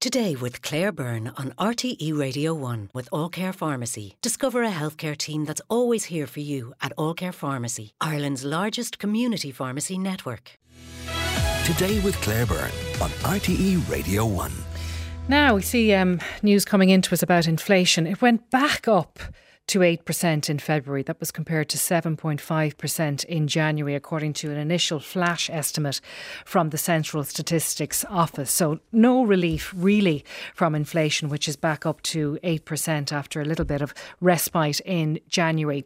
Today with Claire Byrne on RTE Radio 1 with All Care Pharmacy. Discover a healthcare team that's always here for you at All Care Pharmacy, Ireland's largest community pharmacy network. Today with Claire Byrne on RTE Radio 1. Now we see um, news coming into us about inflation. It went back up to 8% in February. That was compared to 7.5% in January, according to an initial flash estimate from the Central Statistics Office. So, no relief really from inflation, which is back up to 8% after a little bit of respite in January.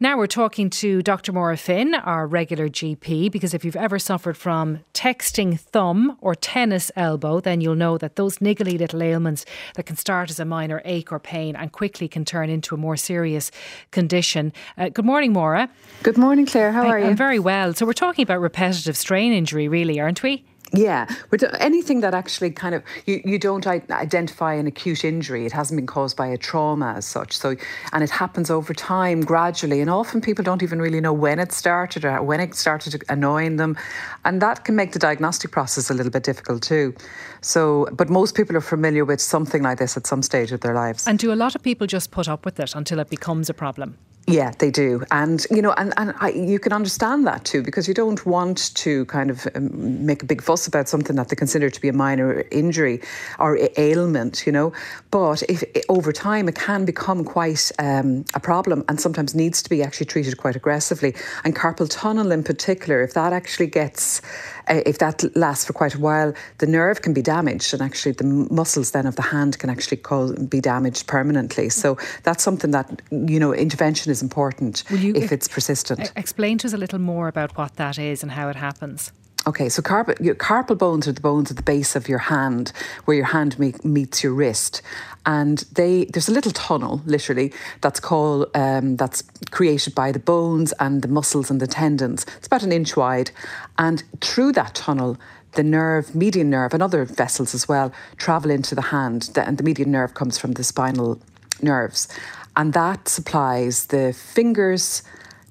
Now, we're talking to Dr. Maura Finn, our regular GP, because if you've ever suffered from texting thumb or tennis elbow, then you'll know that those niggly little ailments that can start as a minor ache or pain and quickly can turn into a more serious serious condition. Uh, good morning, Maura. Good morning, Claire. How are you? I'm very well. So, we're talking about repetitive strain injury, really, aren't we? Yeah, but uh, anything that actually kind of you, you don't identify an acute injury, it hasn't been caused by a trauma as such. So, and it happens over time, gradually, and often people don't even really know when it started or when it started annoying them, and that can make the diagnostic process a little bit difficult too. So, but most people are familiar with something like this at some stage of their lives. And do a lot of people just put up with it until it becomes a problem? Yeah, they do, and you know, and and I, you can understand that too because you don't want to kind of um, make a big fuss about something that they consider to be a minor injury or ailment, you know. But if over time it can become quite um, a problem, and sometimes needs to be actually treated quite aggressively. And carpal tunnel in particular, if that actually gets, if that lasts for quite a while, the nerve can be damaged, and actually the muscles then of the hand can actually cause, be damaged permanently. So that's something that you know intervention is is important if it's persistent. Explain to us a little more about what that is and how it happens. Okay, so carpal, carpal bones are the bones at the base of your hand, where your hand meets your wrist, and they there's a little tunnel, literally, that's called um, that's created by the bones and the muscles and the tendons. It's about an inch wide, and through that tunnel, the nerve, median nerve, and other vessels as well, travel into the hand, and the median nerve comes from the spinal nerves. And that supplies the fingers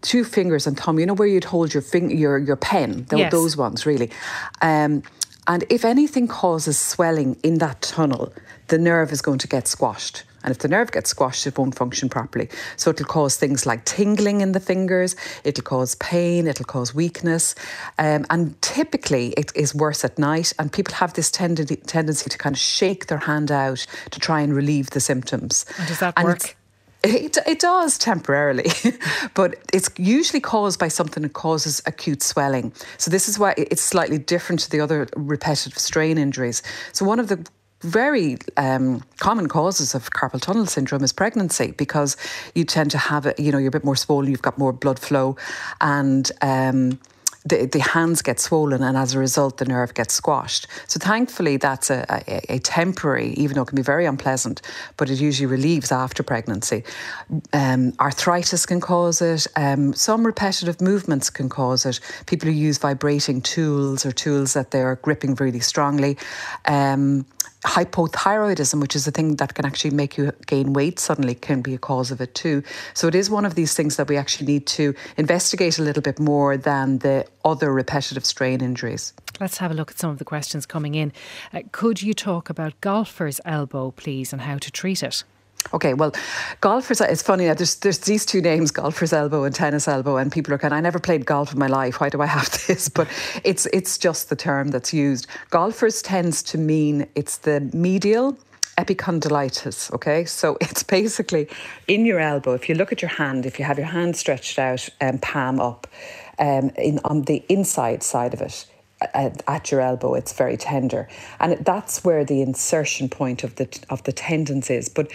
two fingers and thumb, you know where you'd hold your finger, your your pen, th- yes. those ones really. Um, and if anything causes swelling in that tunnel, the nerve is going to get squashed. And if the nerve gets squashed, it won't function properly. So it'll cause things like tingling in the fingers, it'll cause pain, it'll cause weakness. Um, and typically it is worse at night. And people have this tendency, tendency to kind of shake their hand out to try and relieve the symptoms. And does that and work? It, it does temporarily, but it's usually caused by something that causes acute swelling. So, this is why it's slightly different to the other repetitive strain injuries. So, one of the very um, common causes of carpal tunnel syndrome is pregnancy because you tend to have it, you know, you're a bit more swollen, you've got more blood flow, and um, the, the hands get swollen and as a result the nerve gets squashed. So thankfully that's a, a, a temporary, even though it can be very unpleasant, but it usually relieves after pregnancy. Um, arthritis can cause it. Um, some repetitive movements can cause it. People who use vibrating tools or tools that they're gripping really strongly. Um, hypothyroidism, which is a thing that can actually make you gain weight suddenly, can be a cause of it too. So it is one of these things that we actually need to investigate a little bit more than the other repetitive strain injuries. Let's have a look at some of the questions coming in. Uh, could you talk about golfer's elbow, please, and how to treat it? Okay, well, golfers, it's funny, there's, there's these two names, golfer's elbow and tennis elbow, and people are kind I never played golf in my life, why do I have this? But it's, it's just the term that's used. Golfers tends to mean it's the medial epicondylitis, okay? So it's basically in your elbow, if you look at your hand, if you have your hand stretched out and um, palm up, um, in, on the inside side of it, at your elbow it's very tender. And that's where the insertion point of the of the tendons is. But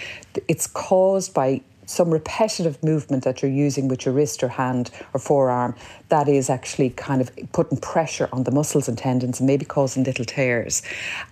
it's caused by some repetitive movement that you're using with your wrist or hand or forearm that is actually kind of putting pressure on the muscles and tendons and maybe causing little tears.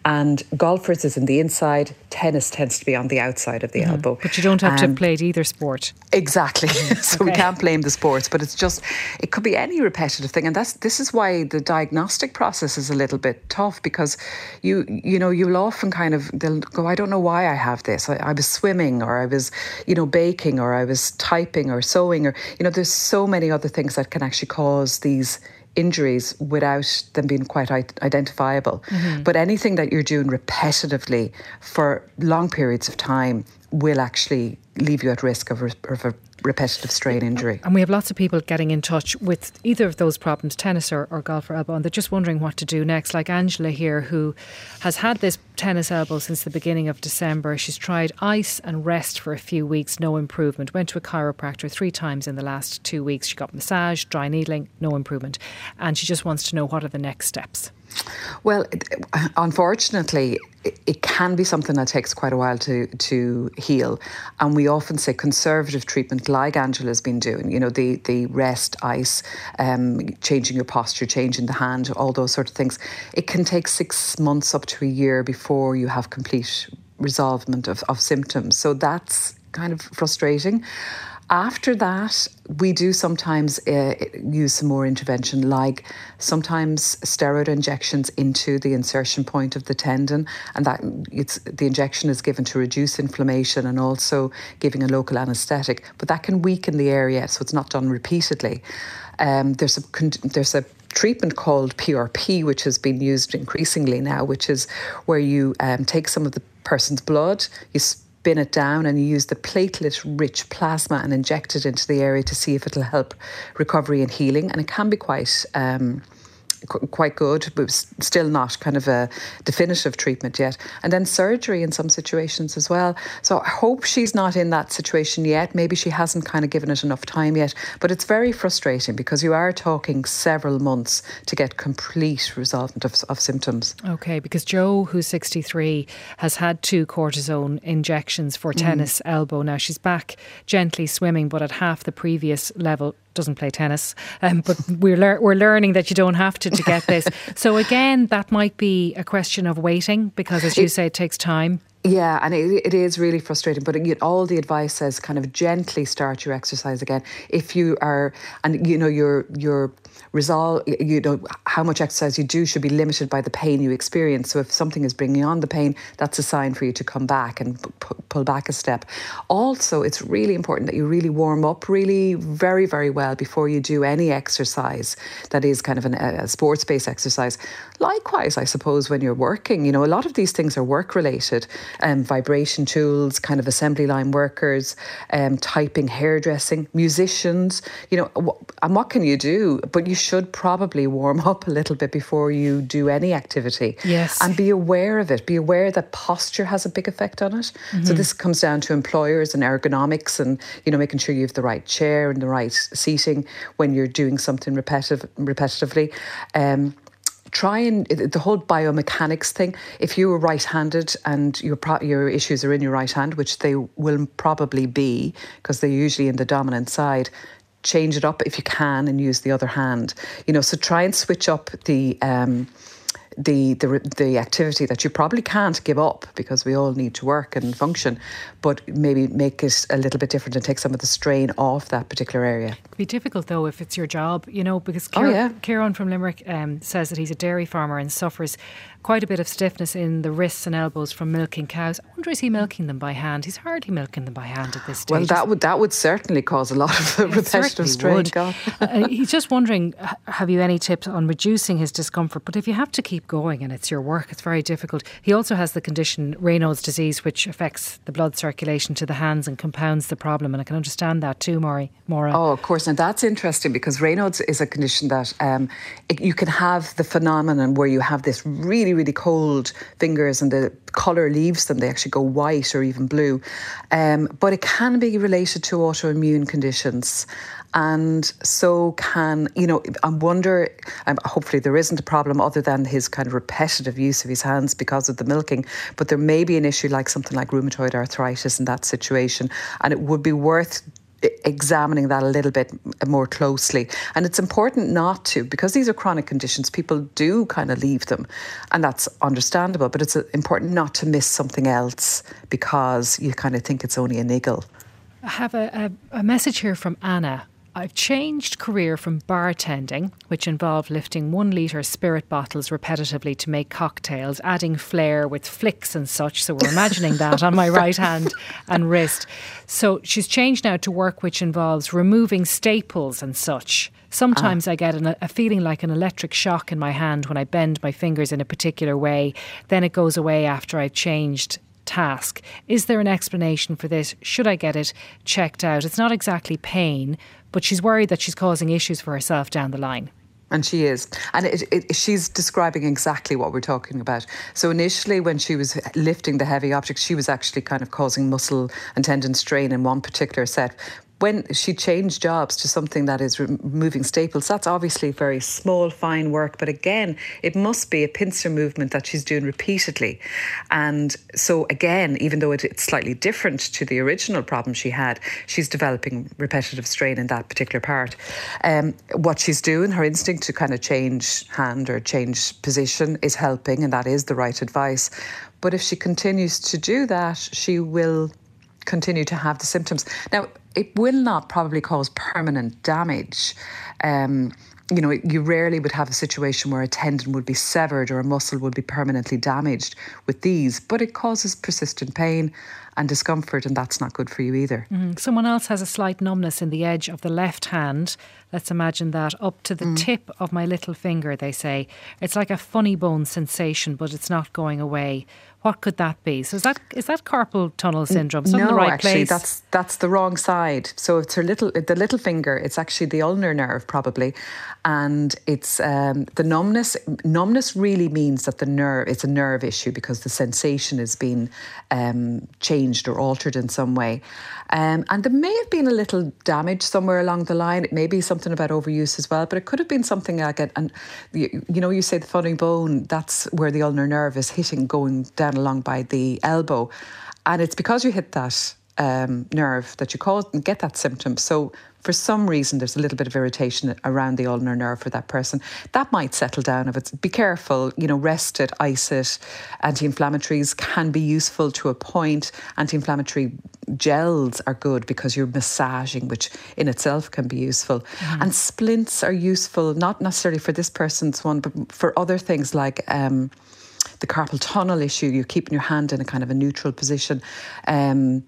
And golfers is in the inside, tennis tends to be on the outside of the mm-hmm. elbow. But you don't have to play either sport. Exactly. so okay. we can't blame the sports, but it's just it could be any repetitive thing. And that's this is why the diagnostic process is a little bit tough because you you know, you'll often kind of they'll go, I don't know why I have this. I, I was swimming or I was, you know, baking or I was typing or sewing or you know, there's so many other things that can actually cause cause these injuries without them being quite identifiable. Mm-hmm. But anything that you're doing repetitively for long periods of time will actually leave you at risk of, of a repetitive strain injury. And we have lots of people getting in touch with either of those problems, tennis or, or golf or elbow, and they're just wondering what to do next. Like Angela here, who has had this tennis elbow since the beginning of December. She's tried ice and rest for a few weeks, no improvement. Went to a chiropractor three times in the last two weeks. She got massage, dry needling, no improvement. And she just wants to know what are the next steps. Well, unfortunately, it can be something that takes quite a while to to heal, and we often say conservative treatment, like Angela's been doing. You know, the the rest, ice, um, changing your posture, changing the hand, all those sort of things. It can take six months up to a year before you have complete resolvement of, of symptoms. So that's kind of frustrating. After that, we do sometimes uh, use some more intervention, like sometimes steroid injections into the insertion point of the tendon, and that it's the injection is given to reduce inflammation and also giving a local anaesthetic. But that can weaken the area, so it's not done repeatedly. Um, there's a there's a treatment called PRP, which has been used increasingly now, which is where you um, take some of the person's blood, you spin it down and you use the platelet rich plasma and inject it into the area to see if it'll help recovery and healing. And it can be quite. Um, quite good, but still not kind of a definitive treatment yet. And then surgery in some situations as well. So I hope she's not in that situation yet. Maybe she hasn't kind of given it enough time yet. But it's very frustrating because you are talking several months to get complete resolvement of, of symptoms. Okay, because Joe, who's 63, has had two cortisone injections for mm. tennis mm. elbow. Now she's back gently swimming, but at half the previous level doesn't play tennis, um, but we're lear- we're learning that you don't have to to get this. so again, that might be a question of waiting because, as you say, it takes time. Yeah, and it, it is really frustrating. But it, all the advice says kind of gently start your exercise again. If you are, and you know, you're you're resolve, you know, how much exercise you do should be limited by the pain you experience. So if something is bringing on the pain, that's a sign for you to come back and p- pull back a step. Also, it's really important that you really warm up really very, very well before you do any exercise that is kind of an, a sports based exercise. Likewise, I suppose, when you're working, you know, a lot of these things are work related um, vibration tools, kind of assembly line workers, um, typing, hairdressing, musicians, you know, and what can you do? But you should probably warm up a little bit before you do any activity. Yes. And be aware of it. Be aware that posture has a big effect on it. Mm-hmm. So this comes down to employers and ergonomics and, you know, making sure you have the right chair and the right seating when you're doing something repetitive, repetitively. Um, try and the whole biomechanics thing. If you are right-handed and your pro- your issues are in your right hand, which they will probably be because they're usually in the dominant side, change it up if you can and use the other hand. You know, so try and switch up the. Um, the, the the activity that you probably can't give up because we all need to work and function, but maybe make it a little bit different and take some of the strain off that particular area. It'd be difficult though if it's your job, you know, because Kieran, oh, yeah. Kieran from Limerick um, says that he's a dairy farmer and suffers quite a bit of stiffness in the wrists and elbows from milking cows. I wonder is he milking them by hand? He's hardly milking them by hand at this stage. Well, that would that would certainly cause a lot of repetitive strain. uh, he's just wondering, have you any tips on reducing his discomfort? But if you have to keep going and it's your work, it's very difficult. He also has the condition Raynaud's disease, which affects the blood circulation to the hands and compounds the problem. And I can understand that too, Maury. Maura. Oh, of course. Now that's interesting because Raynaud's is a condition that um, it, you can have the phenomenon where you have this really really, really cold fingers and the colour leaves them. They actually go white or even blue. Um, but it can be related to autoimmune conditions. And so can, you know, I wonder, um, hopefully there isn't a problem other than his kind of repetitive use of his hands because of the milking, but there may be an issue like something like rheumatoid arthritis in that situation. And it would be worth examining that a little bit more closely. And it's important not to, because these are chronic conditions, people do kind of leave them. And that's understandable, but it's uh, important not to miss something else because you kind of think it's only a niggle. I have a, a, a message here from Anna I've changed career from bartending, which involved lifting one litre spirit bottles repetitively to make cocktails, adding flair with flicks and such. So we're imagining that on my right hand and wrist. So she's changed now to work which involves removing staples and such. Sometimes ah. I get an, a feeling like an electric shock in my hand when I bend my fingers in a particular way. Then it goes away after I've changed task. Is there an explanation for this? Should I get it checked out? It's not exactly pain, but she's worried that she's causing issues for herself down the line. And she is. And it, it, she's describing exactly what we're talking about. So, initially, when she was lifting the heavy objects, she was actually kind of causing muscle and tendon strain in one particular set when she changed jobs to something that is removing staples, that's obviously very small, fine work. But again, it must be a pincer movement that she's doing repeatedly. And so, again, even though it's slightly different to the original problem she had, she's developing repetitive strain in that particular part. Um, what she's doing, her instinct to kind of change hand or change position is helping, and that is the right advice. But if she continues to do that, she will continue to have the symptoms. Now, it will not probably cause permanent damage. Um, you know, you rarely would have a situation where a tendon would be severed or a muscle would be permanently damaged with these, but it causes persistent pain and discomfort, and that's not good for you either. Mm. Someone else has a slight numbness in the edge of the left hand. Let's imagine that up to the mm. tip of my little finger, they say. It's like a funny bone sensation, but it's not going away. What could that be? So is that is that carpal tunnel syndrome? no, the right actually, place? that's that's the wrong side. So it's her little the little finger. It's actually the ulnar nerve probably, and it's um, the numbness. Numbness really means that the nerve it's a nerve issue because the sensation has been um, changed or altered in some way, um, and there may have been a little damage somewhere along the line. It may be something about overuse as well, but it could have been something like it. And you, you know, you say the funny bone. That's where the ulnar nerve is hitting, going down down along by the elbow. And it's because you hit that um, nerve that you cause and get that symptom. So for some reason there's a little bit of irritation around the ulnar nerve for that person. That might settle down if it's be careful, you know, rest it, ice it. Anti-inflammatories can be useful to a point. Anti-inflammatory gels are good because you're massaging, which in itself can be useful. Mm-hmm. And splints are useful, not necessarily for this person's one, but for other things like um, the carpal tunnel issue, you're keeping your hand in a kind of a neutral position. Um,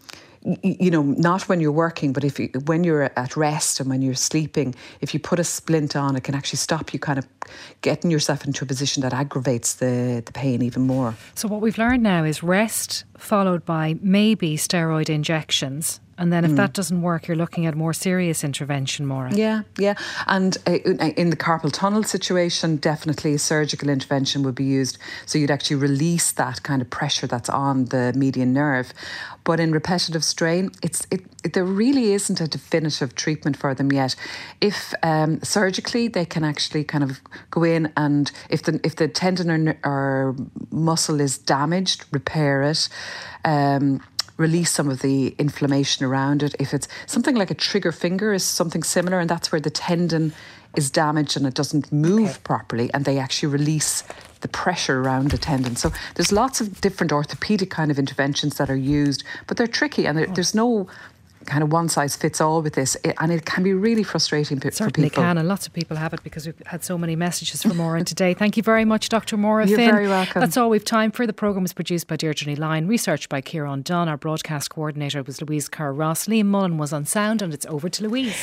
you know, not when you're working, but if you, when you're at rest and when you're sleeping, if you put a splint on, it can actually stop you kind of getting yourself into a position that aggravates the, the pain even more. So, what we've learned now is rest followed by maybe steroid injections and then if mm. that doesn't work, you're looking at more serious intervention, Maura. Yeah, yeah. And uh, in the carpal tunnel situation, definitely surgical intervention would be used. So you'd actually release that kind of pressure that's on the median nerve. But in repetitive strain, it's it, it there really isn't a definitive treatment for them yet. If um, surgically, they can actually kind of go in and if the if the tendon or, or muscle is damaged, repair it. Um, release some of the inflammation around it. If it's something like a trigger finger is something similar, and that's where the tendon is damaged and it doesn't move okay. properly, and they actually release the pressure around the tendon. So there's lots of different orthopedic kind of interventions that are used, but they're tricky, and oh. there's no kind of one size fits all with this, and it can be really frustrating p- for people. can, and lots of people have it because we've had so many messages from Maura today. Thank you very much, Dr. Maura You're Finn. very welcome. That's all we've time for. The programme was produced by Deirdre Line, researched by Kieran Dunn. Our broadcast coordinator was Louise Kerr Ross. Liam Mullen was on sound, and it's over to Louise.